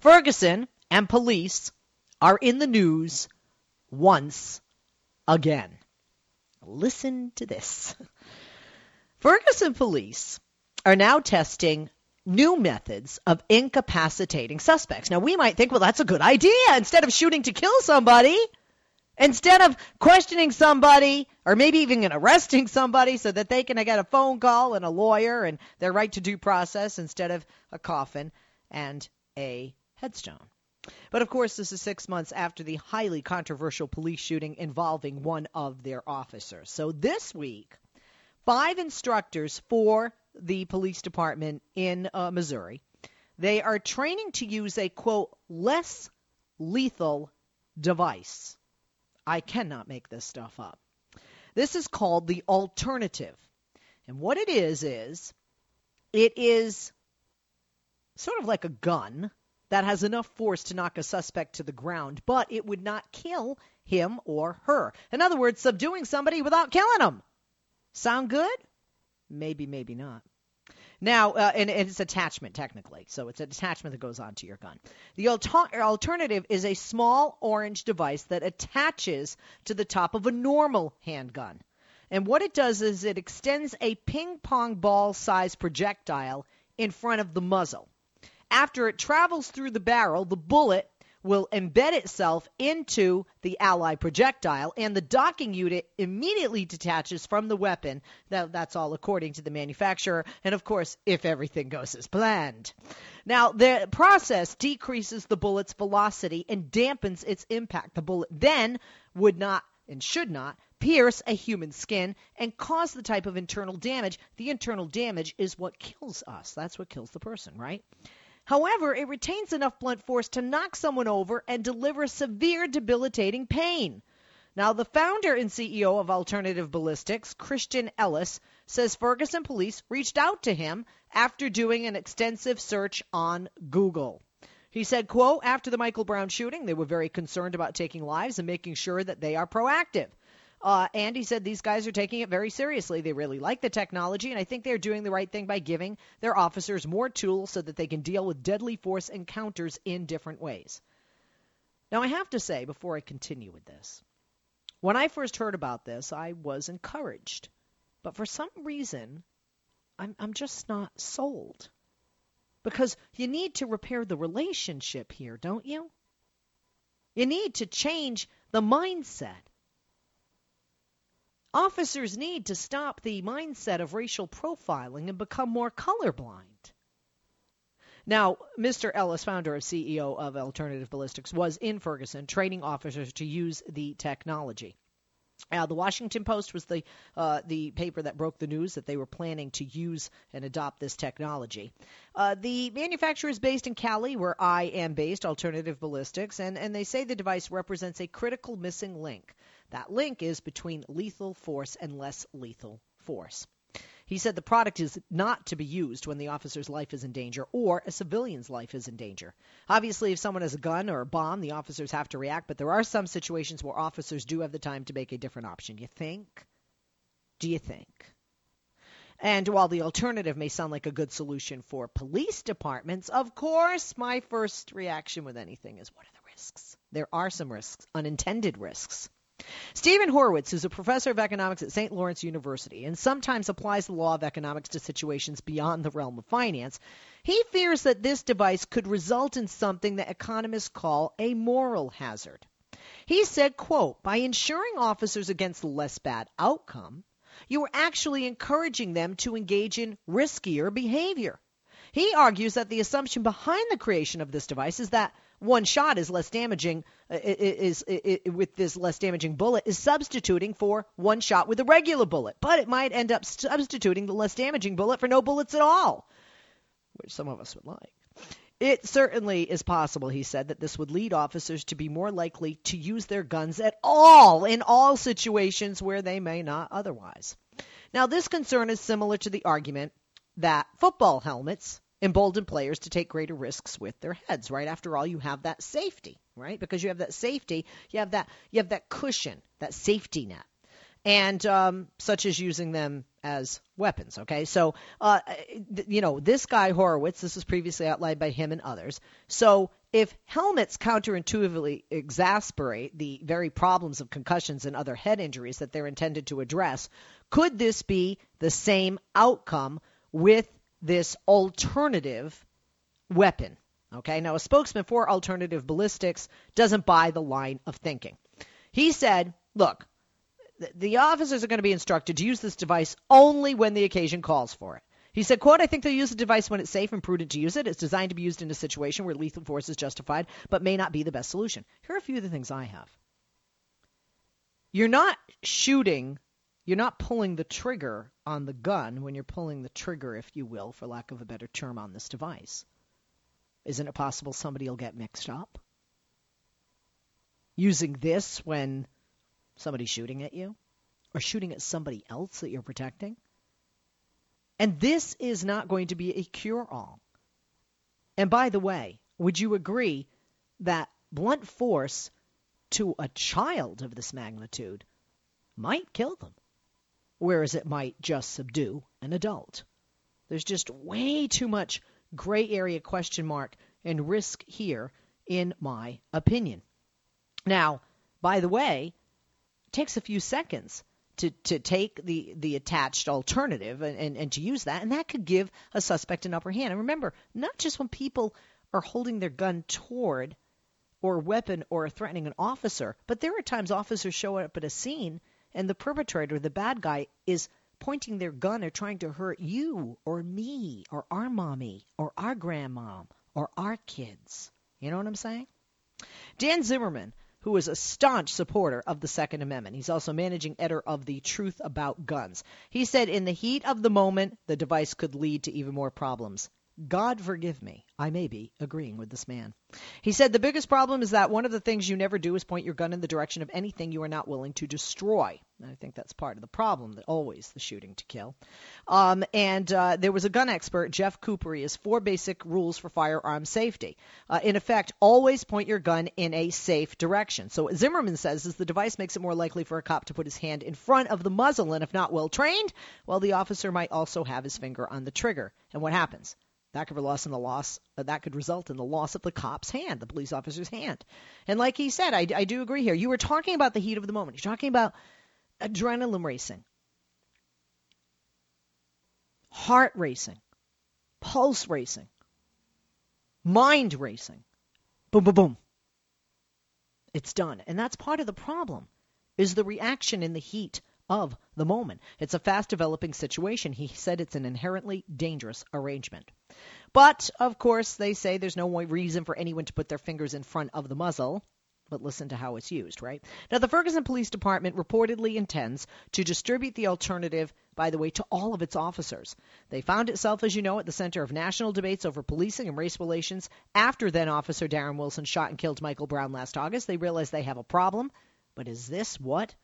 Ferguson and police are in the news once again. Listen to this. Ferguson police are now testing new methods of incapacitating suspects. Now, we might think, well, that's a good idea. Instead of shooting to kill somebody, instead of questioning somebody, or maybe even arresting somebody so that they can get a phone call and a lawyer and their right to due process instead of a coffin and a headstone. But of course, this is six months after the highly controversial police shooting involving one of their officers. So this week, five instructors for the police department in uh, Missouri. They are training to use a quote less lethal device. I cannot make this stuff up. This is called the alternative. And what it is is it is sort of like a gun that has enough force to knock a suspect to the ground, but it would not kill him or her. In other words, subduing somebody without killing them. Sound good? Maybe, maybe not. Now, uh, and, and, it's attachment technically, so it's an attachment that goes onto your gun. The alter- alternative is a small orange device that attaches to the top of a normal handgun. And what it does is it extends a ping pong ball sized projectile in front of the muzzle. After it travels through the barrel, the bullet will embed itself into the ally projectile, and the docking unit immediately detaches from the weapon. That, that's all according to the manufacturer, and of course, if everything goes as planned. Now, the process decreases the bullet's velocity and dampens its impact. The bullet then would not and should not pierce a human skin and cause the type of internal damage. The internal damage is what kills us. That's what kills the person, right? However, it retains enough blunt force to knock someone over and deliver severe debilitating pain. Now, the founder and CEO of Alternative Ballistics, Christian Ellis, says Ferguson police reached out to him after doing an extensive search on Google. He said, quote, after the Michael Brown shooting, they were very concerned about taking lives and making sure that they are proactive. Uh, and he said these guys are taking it very seriously. They really like the technology, and I think they're doing the right thing by giving their officers more tools so that they can deal with deadly force encounters in different ways. Now, I have to say, before I continue with this, when I first heard about this, I was encouraged. But for some reason, I'm, I'm just not sold. Because you need to repair the relationship here, don't you? You need to change the mindset. Officers need to stop the mindset of racial profiling and become more colorblind. Now, Mr. Ellis, founder and CEO of Alternative Ballistics, was in Ferguson training officers to use the technology. Uh, the Washington Post was the uh, the paper that broke the news that they were planning to use and adopt this technology. Uh, the manufacturer is based in Cali, where I am based, Alternative Ballistics, and, and they say the device represents a critical missing link that link is between lethal force and less lethal force. He said the product is not to be used when the officer's life is in danger or a civilian's life is in danger. Obviously, if someone has a gun or a bomb, the officers have to react, but there are some situations where officers do have the time to make a different option. You think? Do you think? And while the alternative may sound like a good solution for police departments, of course, my first reaction with anything is what are the risks? There are some risks, unintended risks. Steven Horwitz is a professor of economics at St. Lawrence University and sometimes applies the law of economics to situations beyond the realm of finance. He fears that this device could result in something that economists call a moral hazard. He said, quote, by insuring officers against the less bad outcome, you are actually encouraging them to engage in riskier behavior. He argues that the assumption behind the creation of this device is that one shot is less damaging uh, is, is, is, with this less damaging bullet is substituting for one shot with a regular bullet, but it might end up substituting the less damaging bullet for no bullets at all, which some of us would like. It certainly is possible, he said, that this would lead officers to be more likely to use their guns at all in all situations where they may not otherwise. Now, this concern is similar to the argument that football helmets embolden players to take greater risks with their heads, right? After all, you have that safety, right? Because you have that safety, you have that you have that cushion, that safety net and um, such as using them as weapons. Okay, so uh, you know this guy Horowitz. This was previously outlined by him and others. So if helmets counterintuitively exasperate the very problems of concussions and other head injuries that they're intended to address, could this be the same outcome with this alternative weapon? Okay, now a spokesman for alternative ballistics doesn't buy the line of thinking. He said, look, the officers are going to be instructed to use this device only when the occasion calls for it. He said, quote, I think they'll use the device when it's safe and prudent to use it. It's designed to be used in a situation where lethal force is justified, but may not be the best solution. Here are a few of the things I have. You're not shooting, you're not pulling the trigger on the gun when you're pulling the trigger, if you will, for lack of a better term, on this device. Isn't it possible somebody will get mixed up? Using this when somebody's shooting at you or shooting at somebody else that you're protecting. And this is not going to be a cure all. And by the way, would you agree that blunt force to a child of this magnitude might kill them, whereas it might just subdue an adult? There's just way too much gray area question mark and risk here, in my opinion. Now, by the way, it takes a few seconds to, to take the, the attached alternative and, and, and to use that, and that could give a suspect an upper hand. And remember, not just when people are holding their gun toward or weapon or threatening an officer, but there are times officers show up at a scene and the perpetrator, the bad guy, is pointing their gun or trying to hurt you or me or our mommy or our grandmom or our kids. You know what I'm saying? Dan Zimmerman who is a staunch supporter of the Second Amendment. He's also managing editor of the Truth About Guns. He said, In the heat of the moment, the device could lead to even more problems. God forgive me. I may be agreeing with this man. He said the biggest problem is that one of the things you never do is point your gun in the direction of anything you are not willing to destroy. And I think that's part of the problem, that always the shooting to kill. Um, and uh, there was a gun expert, Jeff Cooper. He has four basic rules for firearm safety. Uh, in effect, always point your gun in a safe direction. So what Zimmerman says is the device makes it more likely for a cop to put his hand in front of the muzzle, and if not well trained, well, the officer might also have his finger on the trigger. And what happens? That could result in the loss. Uh, that could result in the loss of the cop's hand, the police officer's hand. And like he said, I, I do agree here. You were talking about the heat of the moment. You're talking about adrenaline racing, heart racing, pulse racing, mind racing. Boom, boom, boom. It's done. And that's part of the problem is the reaction in the heat of the moment. It's a fast developing situation. He said it's an inherently dangerous arrangement. But, of course, they say there's no reason for anyone to put their fingers in front of the muzzle. But listen to how it's used, right? Now, the Ferguson Police Department reportedly intends to distribute the alternative, by the way, to all of its officers. They found itself, as you know, at the center of national debates over policing and race relations after then Officer Darren Wilson shot and killed Michael Brown last August. They realized they have a problem. But is this what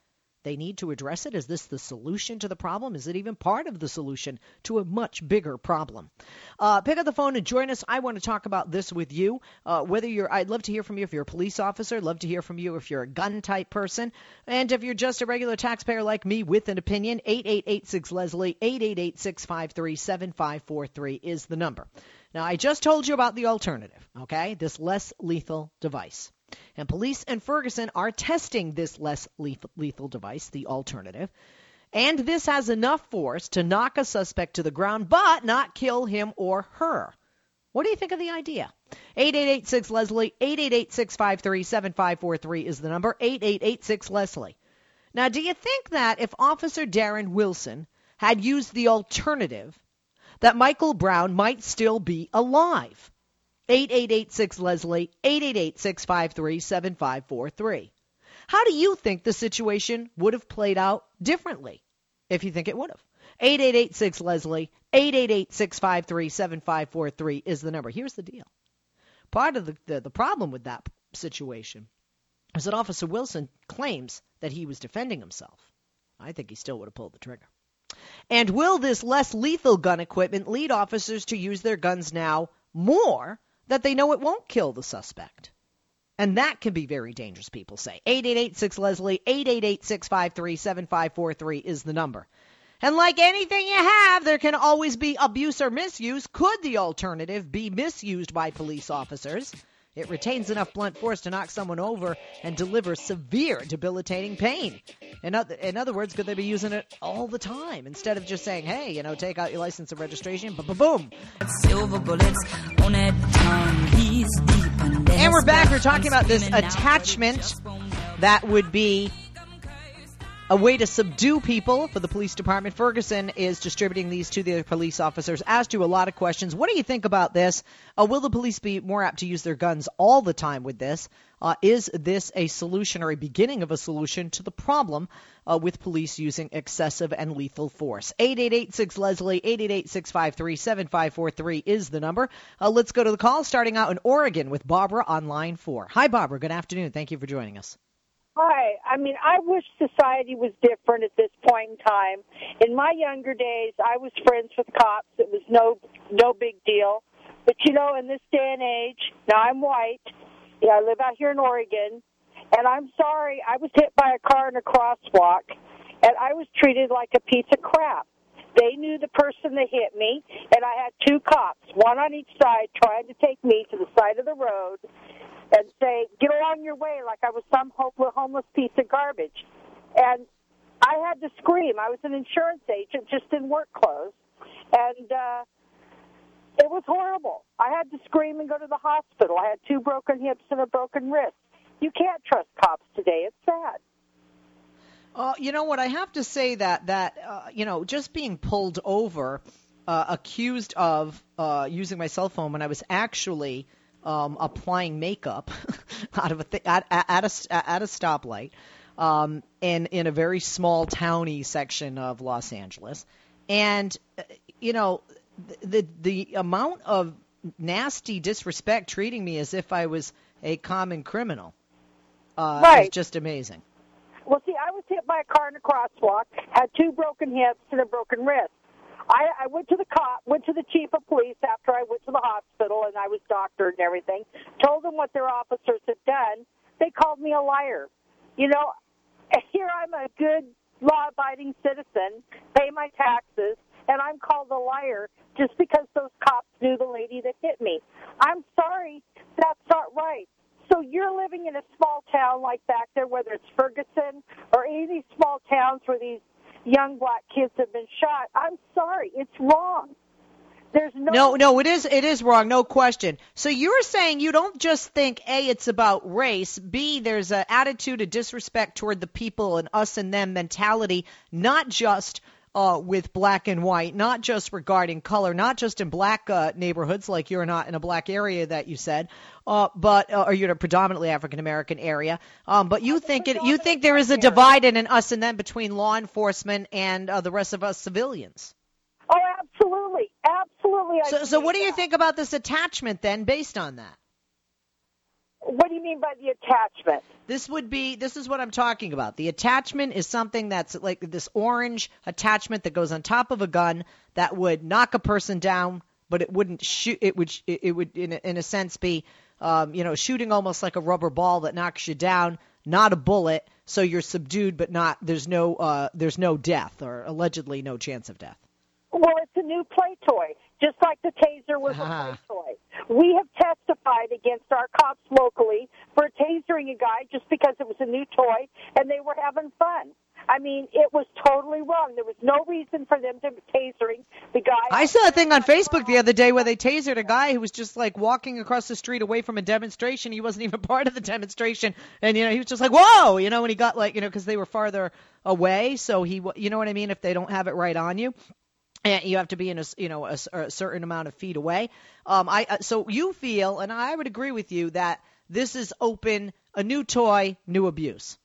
they need to address it? Is this the solution to the problem? Is it even part of the solution to a much bigger problem? Uh, pick up the phone and join us. I want to talk about this with you. Uh, whether you're, I'd love to hear from you if you're a police officer. Love to hear from you if you're a gun type person, and if you're just a regular taxpayer like me with an opinion. Eight eight eight six Leslie eight eight eight six five three seven five four three is the number. Now I just told you about the alternative. Okay, this less lethal device. And police in Ferguson are testing this less lethal device, the alternative. And this has enough force to knock a suspect to the ground, but not kill him or her. What do you think of the idea? 8886 Leslie, 888 7543 is the number, 8886 Leslie. Now, do you think that if Officer Darren Wilson had used the alternative, that Michael Brown might still be alive? 8886 Leslie, 888 653 7543. How do you think the situation would have played out differently if you think it would have? 8886 Leslie, 888 653 7543 is the number. Here's the deal part of the, the, the problem with that situation is that Officer Wilson claims that he was defending himself. I think he still would have pulled the trigger. And will this less lethal gun equipment lead officers to use their guns now more that they know it won't kill the suspect? And that can be very dangerous, people say. 8886 Leslie, 888 653 7543 is the number. And like anything you have, there can always be abuse or misuse. Could the alternative be misused by police officers? It retains enough blunt force to knock someone over and deliver severe, debilitating pain. In other, in other words, could they be using it all the time instead of just saying, hey, you know, take out your license and registration, boom. Silver bullets on And we're back. We're talking about this attachment that would be a way to subdue people for the police department. Ferguson is distributing these to the police officers. Asked you a lot of questions. What do you think about this? Uh, will the police be more apt to use their guns all the time with this? Uh, is this a solution or a beginning of a solution to the problem uh, with police using excessive and lethal force? 8886 Leslie, 888 653 7543 is the number. Uh, let's go to the call, starting out in Oregon with Barbara on line four. Hi, Barbara. Good afternoon. Thank you for joining us. Hi. I mean, I wish society was different at this point in time. In my younger days, I was friends with cops. It was no no big deal. But you know, in this day and age, now I'm white. Yeah, I live out here in Oregon, and I'm sorry, I was hit by a car in a crosswalk, and I was treated like a piece of crap. They knew the person that hit me, and I had two cops, one on each side, trying to take me to the side of the road and say, "Get along your way," like I was some hopeless, homeless piece of garbage. And I had to scream. I was an insurance agent, just in work clothes, and uh, it was horrible. I had to scream and go to the hospital. I had two broken hips and a broken wrist. You can't trust cops today. It's sad. Uh, you know what? I have to say that that uh, you know, just being pulled over, uh, accused of uh, using my cell phone when I was actually um, applying makeup out of a th- at, at, a at a stoplight, um, in in a very small towny section of Los Angeles, and you know the the amount of nasty disrespect treating me as if I was a common criminal uh, right. is just amazing. Well, see, I was hit by a car in a crosswalk, had two broken hips and a broken wrist. I, I went to the cop, went to the chief of police after I went to the hospital and I was doctored and everything. Told them what their officers had done. They called me a liar. You know, here I'm a good, law-abiding citizen, pay my taxes, and I'm called a liar just because those cops knew the lady that hit me. I'm sorry, that's not right. So you're living in a small town like back there, whether it's Ferguson or any of these small towns where these young black kids have been shot. I'm sorry, it's wrong. There's no No, no, it is it is wrong, no question. So you're saying you don't just think A it's about race, B there's an attitude of disrespect toward the people and us and them mentality, not just uh, with black and white, not just regarding color, not just in black uh, neighborhoods like you're not in a black area that you said, uh, but uh, or you're in a predominantly African American area. Um, but you think it, you think there is a divide in an us and them between law enforcement and uh, the rest of us civilians. Oh, absolutely, absolutely. I so, so what do you think about this attachment then, based on that? What do you mean by the attachment? This would be this is what I'm talking about. The attachment is something that's like this orange attachment that goes on top of a gun that would knock a person down, but it wouldn't shoot. It would it would in a, in a sense be um, you know shooting almost like a rubber ball that knocks you down, not a bullet. So you're subdued, but not there's no uh, there's no death or allegedly no chance of death. Well, it's a new play toy, just like the taser was uh-huh. a play toy. We have testified against our cops locally for tasering a guy just because it was a new toy and they were having fun. I mean, it was totally wrong. There was no reason for them to be tasering the guy. I saw a thing on Facebook the other day where they tasered a guy who was just like walking across the street away from a demonstration. He wasn't even part of the demonstration, and you know he was just like, "Whoa!" You know, when he got like you know because they were farther away, so he, you know what I mean, if they don't have it right on you and you have to be in a you know a, a certain amount of feet away. Um, I uh, so you feel, and I would agree with you that this is open a new toy, new abuse.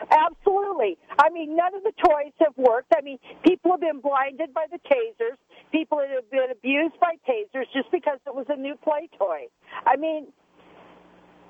Absolutely. I mean, none of the toys have worked. I mean, people have been blinded by the tasers. People have been abused by tasers just because it was a new play toy. I mean,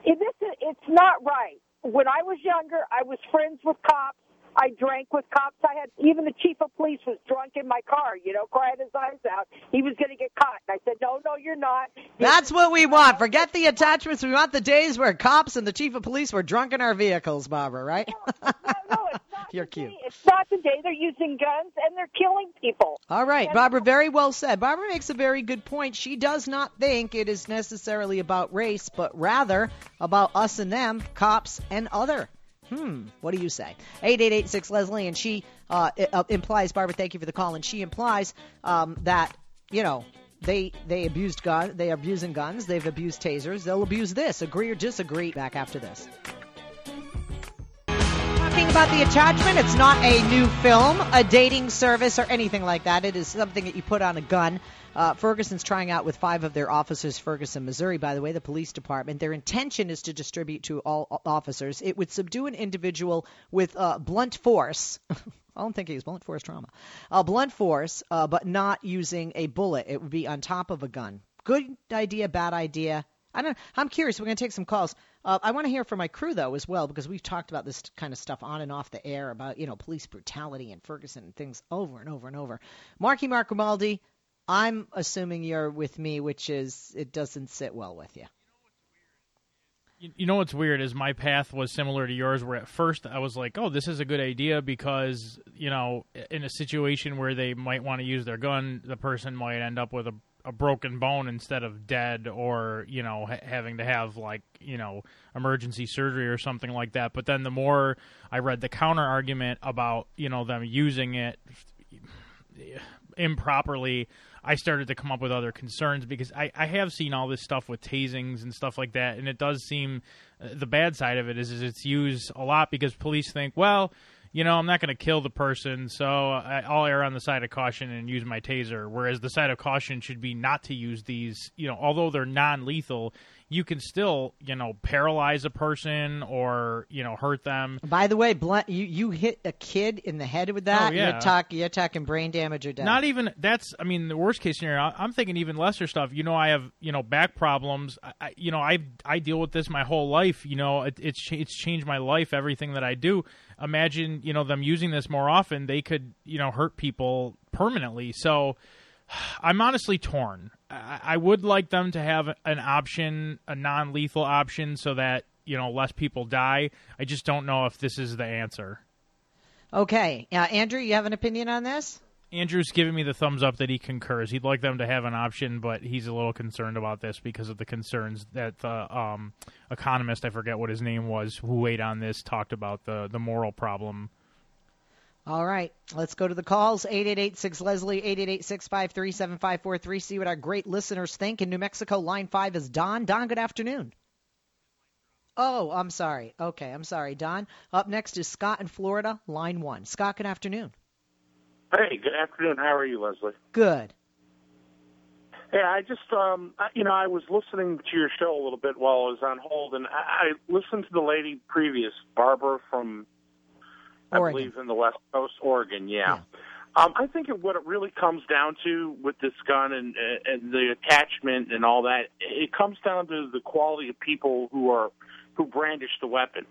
this is, it's not right. When I was younger, I was friends with cops. I drank with cops. I had even the chief of police was drunk in my car, you know, crying his eyes out. He was going to get caught. And I said, "No, no, you're not." That's what we want. Forget the attachments. We want the days where cops and the chief of police were drunk in our vehicles, Barbara. Right? no, no, it's not. You're the cute. Day. It's not the day they're using guns and they're killing people. All right, And- Barbara, very well said. Barbara makes a very good point. She does not think it is necessarily about race, but rather about us and them, cops and other. Hmm, what do you say? 8886 Leslie, and she uh, uh, implies, Barbara, thank you for the call, and she implies um, that, you know, they they abused gun, they abusing guns, they've abused tasers, they'll abuse this. Agree or disagree? Back after this. Talking about the attachment, it's not a new film, a dating service, or anything like that. It is something that you put on a gun. Uh, Ferguson's trying out with five of their officers, Ferguson, Missouri, by the way, the police department. Their intention is to distribute to all officers. It would subdue an individual with uh, blunt force. I don't think he has blunt force trauma. Uh, blunt force, uh, but not using a bullet. It would be on top of a gun. Good idea, bad idea. I don't. I'm curious. We're going to take some calls. Uh, I want to hear from my crew though as well because we've talked about this kind of stuff on and off the air about you know police brutality and Ferguson and things over and over and over. Marky Mark Grimaldi, I'm assuming you're with me, which is it doesn't sit well with you. You, you know what's weird is my path was similar to yours, where at first I was like, "Oh, this is a good idea," because you know, in a situation where they might want to use their gun, the person might end up with a, a broken bone instead of dead, or you know, ha- having to have like you know emergency surgery or something like that. But then the more I read the counter argument about you know them using it improperly, I started to come up with other concerns because I, I have seen all this stuff with tasings and stuff like that, and it does seem uh, the bad side of it is, is it's used a lot because police think, well, you know, I'm not going to kill the person, so I'll err on the side of caution and use my taser. Whereas the side of caution should be not to use these, you know, although they're non lethal, you can still, you know, paralyze a person or, you know, hurt them. By the way, blunt, you you hit a kid in the head with that. Oh, yeah. You're talking you're talking brain damage or death. Not even that's. I mean, the worst case scenario. I'm thinking even lesser stuff. You know, I have you know back problems. I, I you know I I deal with this my whole life. You know, it, it's it's changed my life. Everything that I do. Imagine you know them using this more often. They could you know hurt people permanently. So. I'm honestly torn. I, I would like them to have an option, a non-lethal option, so that you know less people die. I just don't know if this is the answer. Okay, uh, Andrew, you have an opinion on this? Andrew's giving me the thumbs up that he concurs. He'd like them to have an option, but he's a little concerned about this because of the concerns that the um, economist, I forget what his name was, who weighed on this, talked about the the moral problem. All right, let's go to the calls. 8886 Leslie, 888-653-7543. See what our great listeners think. In New Mexico, line 5 is Don. Don, good afternoon. Oh, I'm sorry. Okay, I'm sorry, Don. Up next is Scott in Florida, line 1. Scott, good afternoon. Hey, good afternoon. How are you, Leslie? Good. Hey, I just, um, I, you know, I was listening to your show a little bit while I was on hold, and I, I listened to the lady previous, Barbara from, I believe, in the West Coast, Oregon. Yeah. Um, I think it, what it really comes down to with this gun and and the attachment and all that, it comes down to the quality of people who are who brandish the weapon.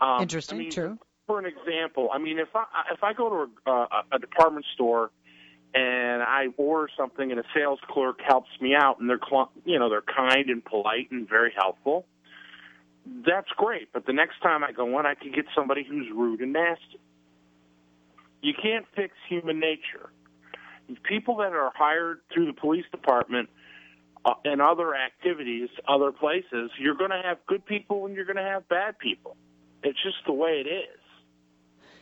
Um, Interesting, I mean, true. For an example, I mean, if I if I go to a, a, a department store and I order something and a sales clerk helps me out and they're you know they're kind and polite and very helpful, that's great. But the next time I go in, I can get somebody who's rude and nasty. You can't fix human nature. People that are hired through the police department uh, and other activities, other places, you're going to have good people and you're going to have bad people. It's just the way it is.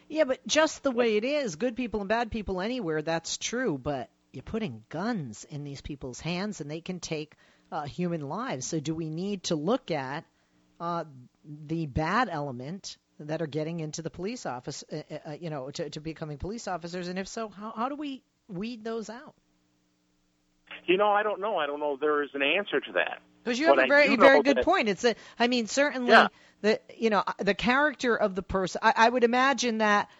Yeah, but just the way it is, good people and bad people anywhere, that's true. But you're putting guns in these people's hands, and they can take uh, human lives. So, do we need to look at uh, the bad element that are getting into the police office, uh, uh, you know, to, to becoming police officers? And if so, how, how do we weed those out? You know, I don't know. I don't know if there is an answer to that. Because you have But a very, very good that- point. It's a, I mean, certainly Yeah. the, you know, the character of the person. I, I would imagine that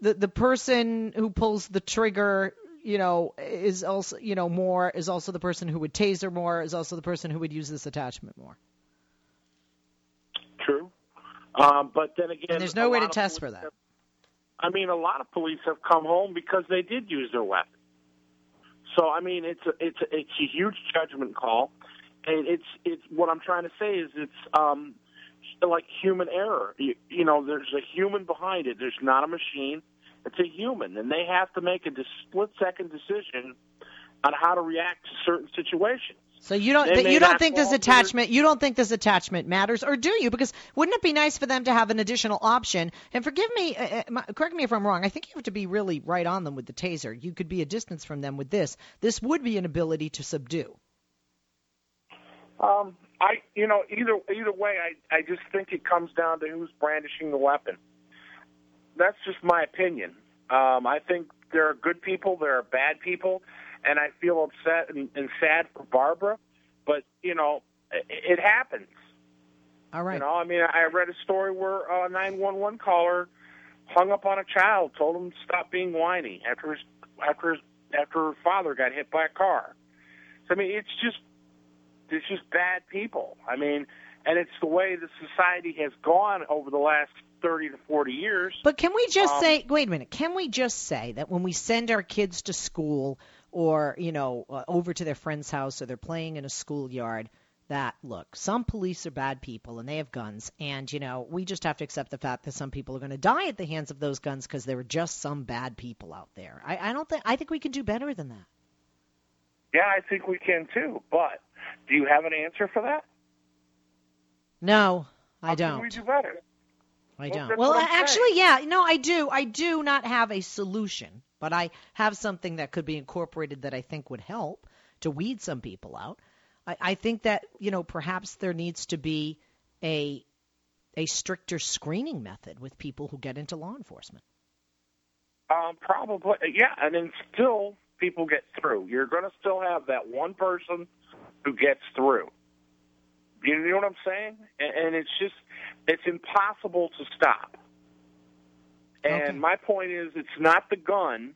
the the person who pulls the trigger, you know, is also, you know, more is also the person who would taser more, is also the person who would use this attachment more. True. Um, but then again, And there's no way to test for that. have- I mean, a lot of police have come home because they did use their weapon. So I mean, it's a, it's a, it's a huge judgment call, and it's it's what I'm trying to say is it's um like human error. You, you know, there's a human behind it. There's not a machine. It's a human, and they have to make a dis- split second decision on how to react to certain situations. So you don't th- you don't think this attachment you don't think this attachment matters or do you? Because wouldn't it be nice for them to have an additional option? And forgive me, uh, uh, my- correct me if I'm wrong. I think you have to be really right on them with the taser. You could be a distance from them with this. This would be an ability to subdue. Um, I, you know, either either way, I I just think it comes down to who's brandishing the weapon. That's just my opinion. Um, I think there are good people, there are bad people, and I feel upset and, and sad for Barbara. But you know, it, it happens. All right. You know, I mean, I read a story where a 911 caller hung up on a child, told him to stop being whiny after his after his after her father got hit by a car. So I mean, it's just it's just bad people. I mean, and it's the way the society has gone over the last 30 to 40 years. But can we just Um, say, wait a minute, can we just say that when we send our kids to school or, you know, uh, over to their friend's house or they're playing in a schoolyard, that, look, some police are bad people and they have guns. And, you know, we just have to accept the fact that some people are going to die at the hands of those guns because there are just some bad people out there. I, I don't think, I think we can do better than that. Yeah, I think we can too. But do you have an answer for that? No, I How don't. we do better? I Well, don't. Well, actually, yeah, no, I do. I do not have a solution, but I have something that could be incorporated that I think would help to weed some people out. I, I think that you know perhaps there needs to be a a stricter screening method with people who get into law enforcement. Um, probably, yeah, and then still people get through. You're going to still have that one person who gets through. You know what I'm saying? And, and it's just, it's impossible to stop. And Okay. my point is, it's not the gun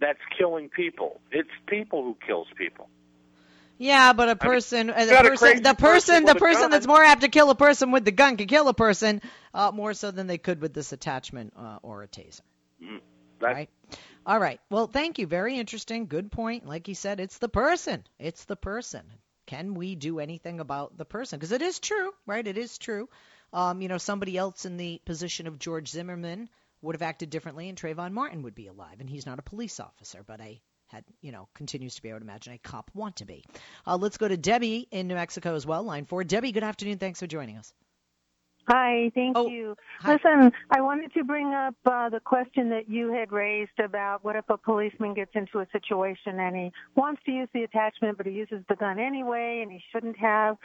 that's killing people; it's people who kills people. Yeah, but a person, uh, the a person, crazy the person person, the person that's more apt to kill a person with the gun can kill a person uh, more so than they could with this attachment uh, or a taser. That's, right? All right. Well, thank you. Very interesting. Good point. Like you said, it's the person. It's the person. Can we do anything about the person? Because it is true, right? It is true. Um, you know, somebody else in the position of George Zimmerman would have acted differently, and Trayvon Martin would be alive. And he's not a police officer, but a had you know continues to be. I would imagine a cop want to be. Uh, let's go to Debbie in New Mexico as well. Line four. Debbie, good afternoon. Thanks for joining us. Hi, thank Oh, you. hi. Listen, I wanted to bring up uh, the question that you had raised about what if a policeman gets into a situation and he wants to use the attachment, but he uses the gun anyway, and he shouldn't have.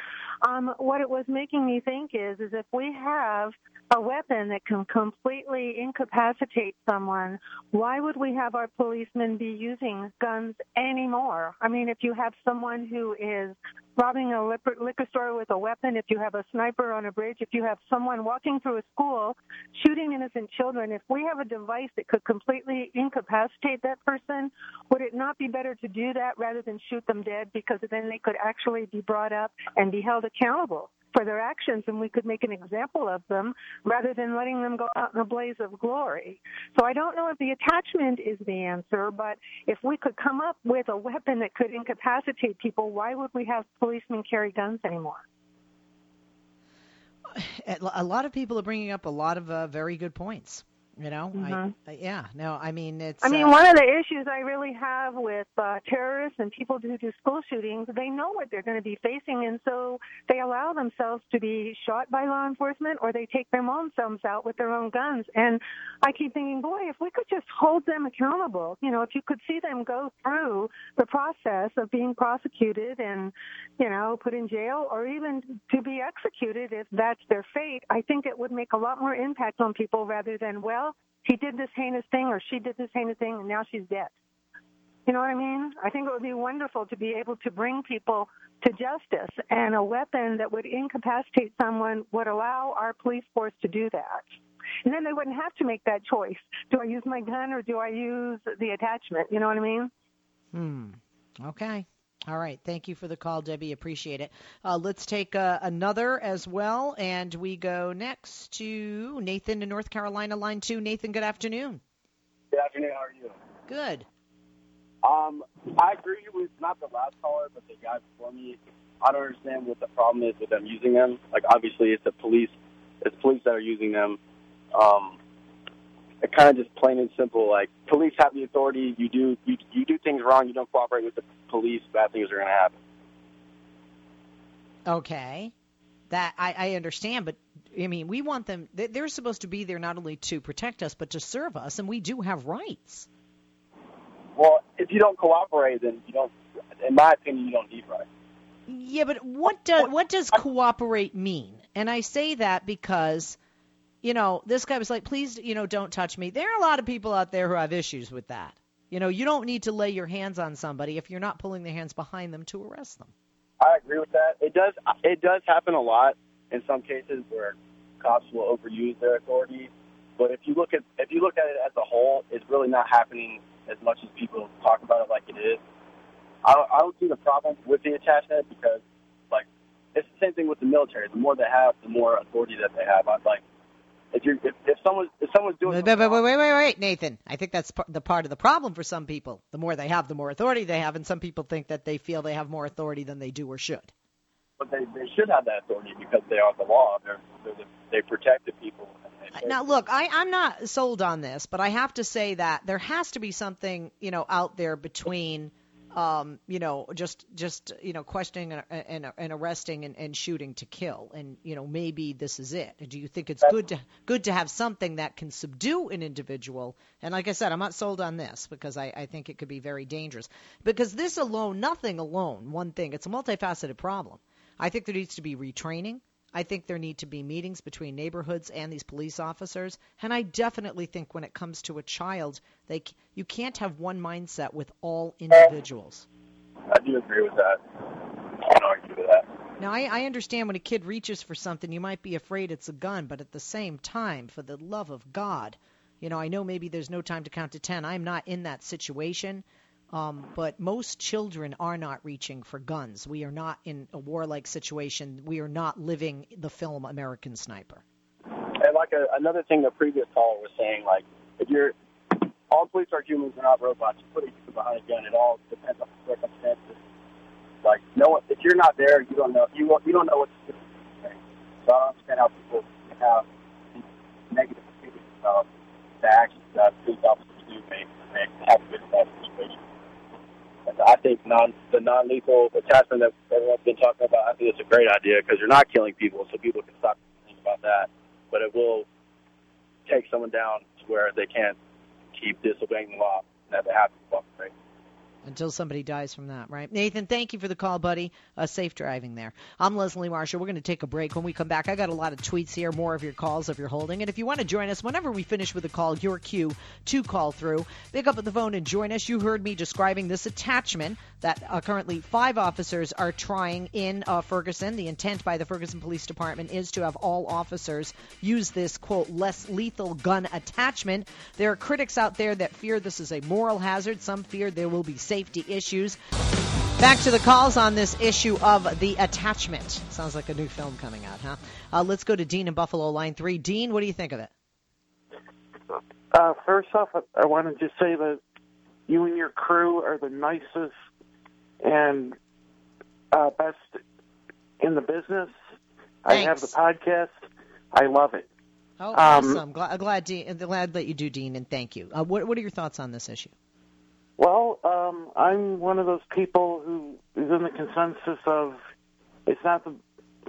Um, what it was making me think is, is if we have a weapon that can completely incapacitate someone, why would we have our policemen be using guns anymore? I mean, if you have someone who is robbing a liquor, store with a weapon, if you have a sniper on a bridge, if you have someone walking through a school shooting innocent children, if we have a device that could completely incapacitate that person, would it not be better to do that rather than shoot them dead? Because then they could actually be brought up and be held accountable for their actions and we could make an example of them rather than letting them go out in a blaze of glory. So I don't know if the attachment is the answer, but if we could come up with a weapon that could incapacitate people, why would we have policemen carry guns anymore? A lot of people are bringing up a lot of uh, very good points. You know, Mhm. I, yeah. No, I mean it's. I mean, uh, one of the issues I really have with uh, terrorists and people who do school shootings, they know what they're going to be facing, and so they allow themselves to be shot by law enforcement, or they take their own selves out with their own guns. And I keep thinking, boy, if we could just hold them accountable, you know, if you could see them go through the process of being prosecuted and, you know, put in jail, or even to be executed if that's their fate, I think it would make a lot more impact on people rather than, well, he did this heinous thing or she did this heinous thing and now she's dead. You know what I mean? I think it would be wonderful to be able to bring people to justice and a weapon that would incapacitate someone would allow our police force to do that. And then they wouldn't have to make that choice. Do I use my gun or do I use the attachment? You know what I mean? Hmm. Okay. All right. Thank you for the call, Debbie. Appreciate it. Uh, let's take uh, another as well. And we go next to Nathan in North Carolina, line two. Nathan, good afternoon. Good afternoon. How are you? Good. Um, I agree with not the last caller, but the guy before me. I don't understand what the problem is with them using them. Like, obviously, it's the police. It's police that are using them. Um, it kind of just plain and simple. Like, police have the authority. You do you you do things wrong. You don't cooperate with the police. Bad things are going to happen. Okay. That I, I understand, but I mean, we want them. they- They're supposed to be there not only to protect us, but to serve us, and we do have rights. Well, if you don't cooperate, then you don't. In my opinion, you don't need rights. Yeah, but what does what does cooperate mean? And I say that because, you know, this guy was like, "Please, you know, don't touch me." There are a lot of people out there who have issues with that. You know, you don't need to lay your hands on somebody if you're not pulling their hands behind them to arrest them. I agree with that. It does it does happen a lot in some cases where cops will overuse their authority. But if you look at if you look at it as a whole, it's really not happening as much as people talk about it like it is. I don't, I don't see the problem with the attachment because like it's the same thing with the military. The more they have, the more authority that they have. I'm like if you're if, if someone if someone's doing Wait, wait, wait, wait, wait, Nathan. I think that's the part of the problem for some people. The more they have, the more authority they have, and some people think that they feel they have more authority than they do or should. but they they should have that authority because they are the law. They're, they're the, they protect the people. And Now, look, I, I'm not sold on this, but I have to say that there has to be something, you know, out there between, um, you know, just just you know, questioning and, and, and arresting and, and shooting to kill, and you know, maybe this is it. Do you think it's good to good to have something that can subdue an individual? And like I said, I'm not sold on this because I, I think it could be very dangerous. Because this alone, nothing alone, one thing, it's a multifaceted problem. I think there needs to be retraining. I think there need to be meetings between neighborhoods and these police officers, and I definitely think when it comes to a child, they c- you can't have one mindset with all individuals. I do agree with that. I don't argue with that. Now, I, I understand when a kid reaches for something, you might be afraid it's a gun, but at the same time, for the love of God, you know, I know maybe there's no time to count to ten. I'm not in that situation, um, but most children are not reaching for guns. We are not in a warlike situation. We are not living the film American Sniper. And like a, another thing the previous caller was saying, like if you're all police are humans, they're not robots. You put a human behind a gun. It all depends on the circumstances. Like no one, if you're not there, you don't know. You you don't know what to do. So I don't understand how people have negative opinions about the actions that police officers do make make have been in that situation. And I think non the non-lethal attachment that everyone's been talking about. I think it's a great idea because you're not killing people, so people can stop thinking about that. But it will take someone down to where they can't keep disobeying the law and that to cooperate. Until somebody dies from that, right? Nathan, thank you for the call, buddy. Uh, safe driving there. I'm Leslie Marshall. We're going to take a break. When we come back, I got a lot of tweets here, more of your calls if you're holding. And if you want to join us, whenever we finish with a call, your cue to call through. Pick up the phone and join us. You heard me describing this attachment that uh, currently five officers are trying in uh, Ferguson. The intent by the Ferguson Police Department is to have all officers use this, quote, less lethal gun attachment. There are critics out there that fear this is a moral hazard. Some fear there will be safety issues. Back to the calls on this issue of the attachment. Sounds like a new film coming out, huh? Uh, let's go to Dean in Buffalo, line three. Dean, what do you think of it? Uh, first off, I, want to just say that you and your crew are the nicest and uh, best in the business. Thanks. I have the podcast. I love it. Oh, Um, awesome. Glad, glad, glad that you do, Dean, and thank you. Uh, what, what are your thoughts on this issue? Well, um, I'm one of those people who is in the consensus of it's not the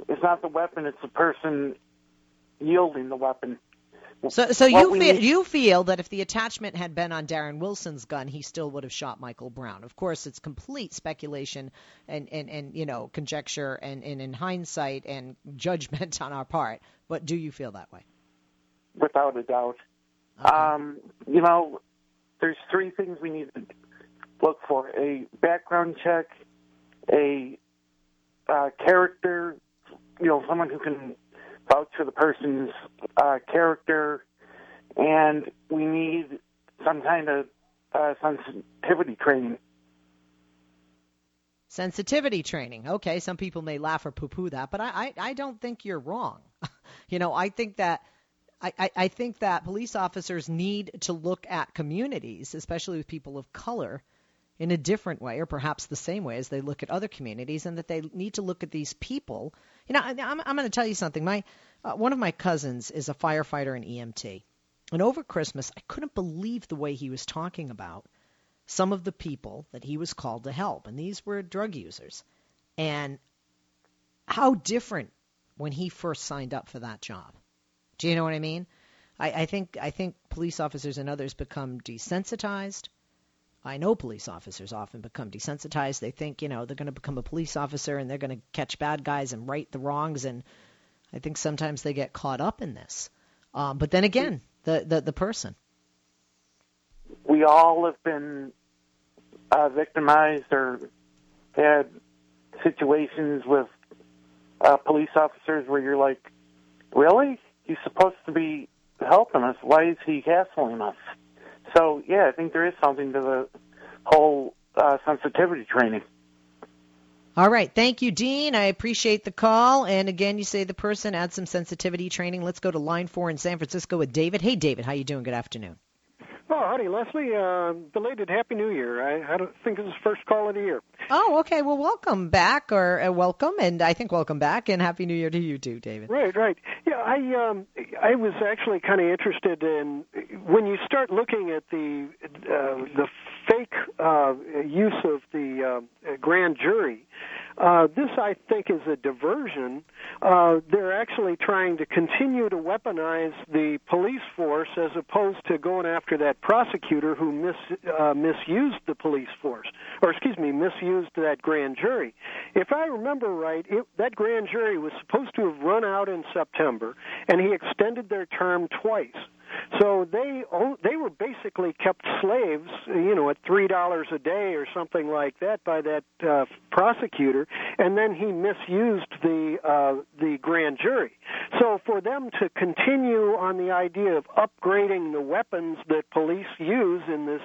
it's not the weapon, it's the person yielding the weapon. So, so What you feel need- you feel that if the attachment had been on Darren Wilson's gun, he still would have shot Michael Brown. Of course, it's complete speculation and and, and you know conjecture and, and in hindsight and judgment on our part. But do you feel that way? without a doubt. Um, you know, there's three things we need to look for: a background check, a uh, character, you know, someone who can vouch for the person's uh, character, and we need some kind of uh, sensitivity training. sensitivity training. Okay, some people may laugh or poo-poo that, but I, I, I don't think you're wrong. you know, I think that I, I, I think that police officers need to look at communities, especially with people of color, in a different way, or perhaps the same way as they look at other communities, and that they need to look at these people. You know, I, I'm, I'm going to tell you something. My uh, one of my cousins is a firefighter and EMT, and over Christmas, I couldn't believe the way he was talking about some of the people that he was called to help, and these were drug users. And how different when he first signed up for that job. Do you know what I mean? I, I think I think police officers and others become desensitized. I know police officers often become desensitized. They think, you know, they're going to become a police officer and they're going to catch bad guys and right the wrongs. And I think sometimes they get caught up in this. Um, but then again, the, the, the person. We all have been uh, victimized or had situations with uh, police officers where you're like, really? He's supposed to be helping us. Why is he hassling us? So, yeah, I think there is something to the whole uh, sensitivity training. All right. Thank you, Dean. I appreciate the call. And again, you say the person add some sensitivity training. Let's go to line four in San Francisco with David. Hey, David, how you doing? Good afternoon. Oh, howdy, Leslie. Uh, belated Happy New Year. I, I don't think this is the first call of the year. Oh, okay. Well, welcome back, or uh, welcome, and I think welcome back, and Happy New Year to you too, David. Right, right. Yeah, I um, I was actually kind of interested in when you start looking at the uh, the fake uh, use of the uh, grand jury. Uh, this, I think, is a diversion. Uh, they're actually trying to continue to weaponize the police force as opposed to going after that prosecutor who mis, uh, misused the police force, or excuse me, misused that grand jury. If I remember right, it, that grand jury was supposed to have run out in September, and he extended their term twice. So they they were basically kept slaves, you know, at three dollars a day or something like that by that uh, prosecutor, and then he misused the uh, the grand jury. So for them to continue on the idea of upgrading the weapons that police use in this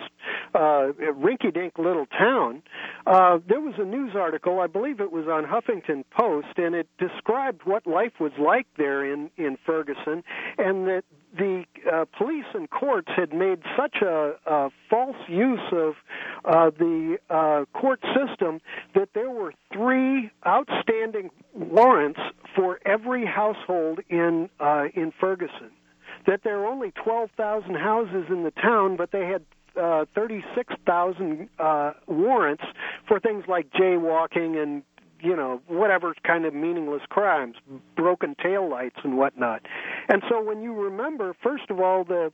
uh, rinky-dink little town, uh, there was a news article, I believe it was on Huffington Post, and it described what life was like there in in Ferguson, and that the uh, police and courts had made such a, a false use of uh, the uh, court system that there were three outstanding warrants for every household in uh, in Ferguson. That there are only 12,000 houses in the town, but they had uh, 36,000 uh, warrants for things like jaywalking and you know whatever kind of meaningless crimes, broken tail lights and whatnot. And so when you remember, first of all, the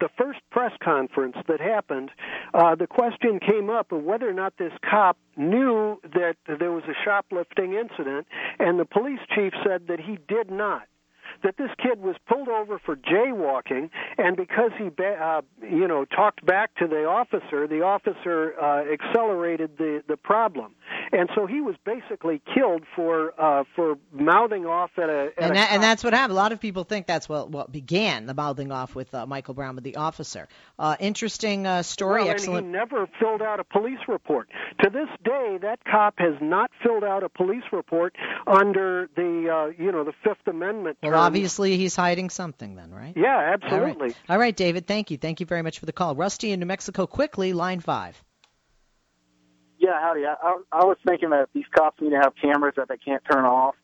the first press conference that happened, uh, the question came up of whether or not this cop knew that there was a shoplifting incident, and the police chief said that he did not that this kid was pulled over for jaywalking, and because he, uh, you know, talked back to the officer, the officer uh, accelerated the the problem, and so he was basically killed for uh, for mouthing off at a. At and, that, and that's what happened. A lot of people think that's what what began the mouthing off with uh, Michael Brown with the officer. Uh, interesting uh, story. Well, Excellent. And he never filled out a police report. To this day, that cop has not filled out a police report under the uh, you know the Fifth Amendment. Well. Obviously he's hiding something then, right? Yeah, absolutely. All right. All right, David. Thank you. Thank you very much for the call. Rusty in New Mexico, quickly, line five. Yeah, howdy. I, I, I was thinking that these cops need to have cameras that they can't turn off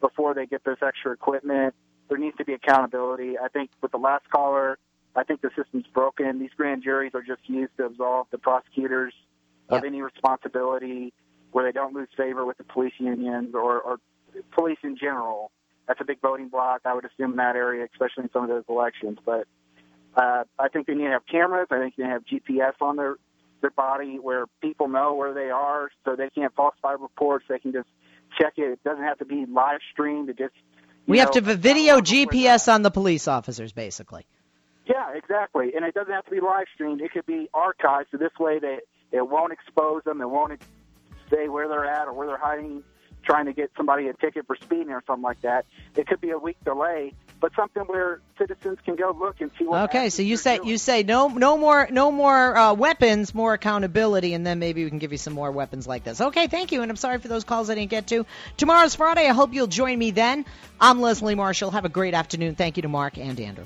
before they get this extra equipment. There needs to be accountability. I think with the last caller, I think the system's broken. These grand juries are just used to absolve the prosecutors of any responsibility where they don't lose favor with the police unions or, or police in general. That's a big voting block, I would assume, in that area, especially in some of those elections. But uh, I think they need to have cameras. I think they need to have GPS on their their body where people know where they are, so they can't falsify reports. They can just check it. It doesn't have to be live streamed. It just We have to have video GPS on the police officers, basically. Yeah, exactly. And it doesn't have to be live streamed. It could be archived, so this way they it won't expose them. It won't say where they're at or where they're hiding trying to get somebody a ticket for speeding or something like that. It could be a week delay, but something where citizens can go look and see what. Okay, so you say you say no no more no more uh, weapons, more accountability, and then maybe we can give you some more weapons like this. Okay, thank you, and I'm sorry for those calls I didn't get to. Tomorrow's Friday. I hope you'll join me then. I'm Leslie Marshall. Have a great afternoon. Thank you to Mark and Andrew.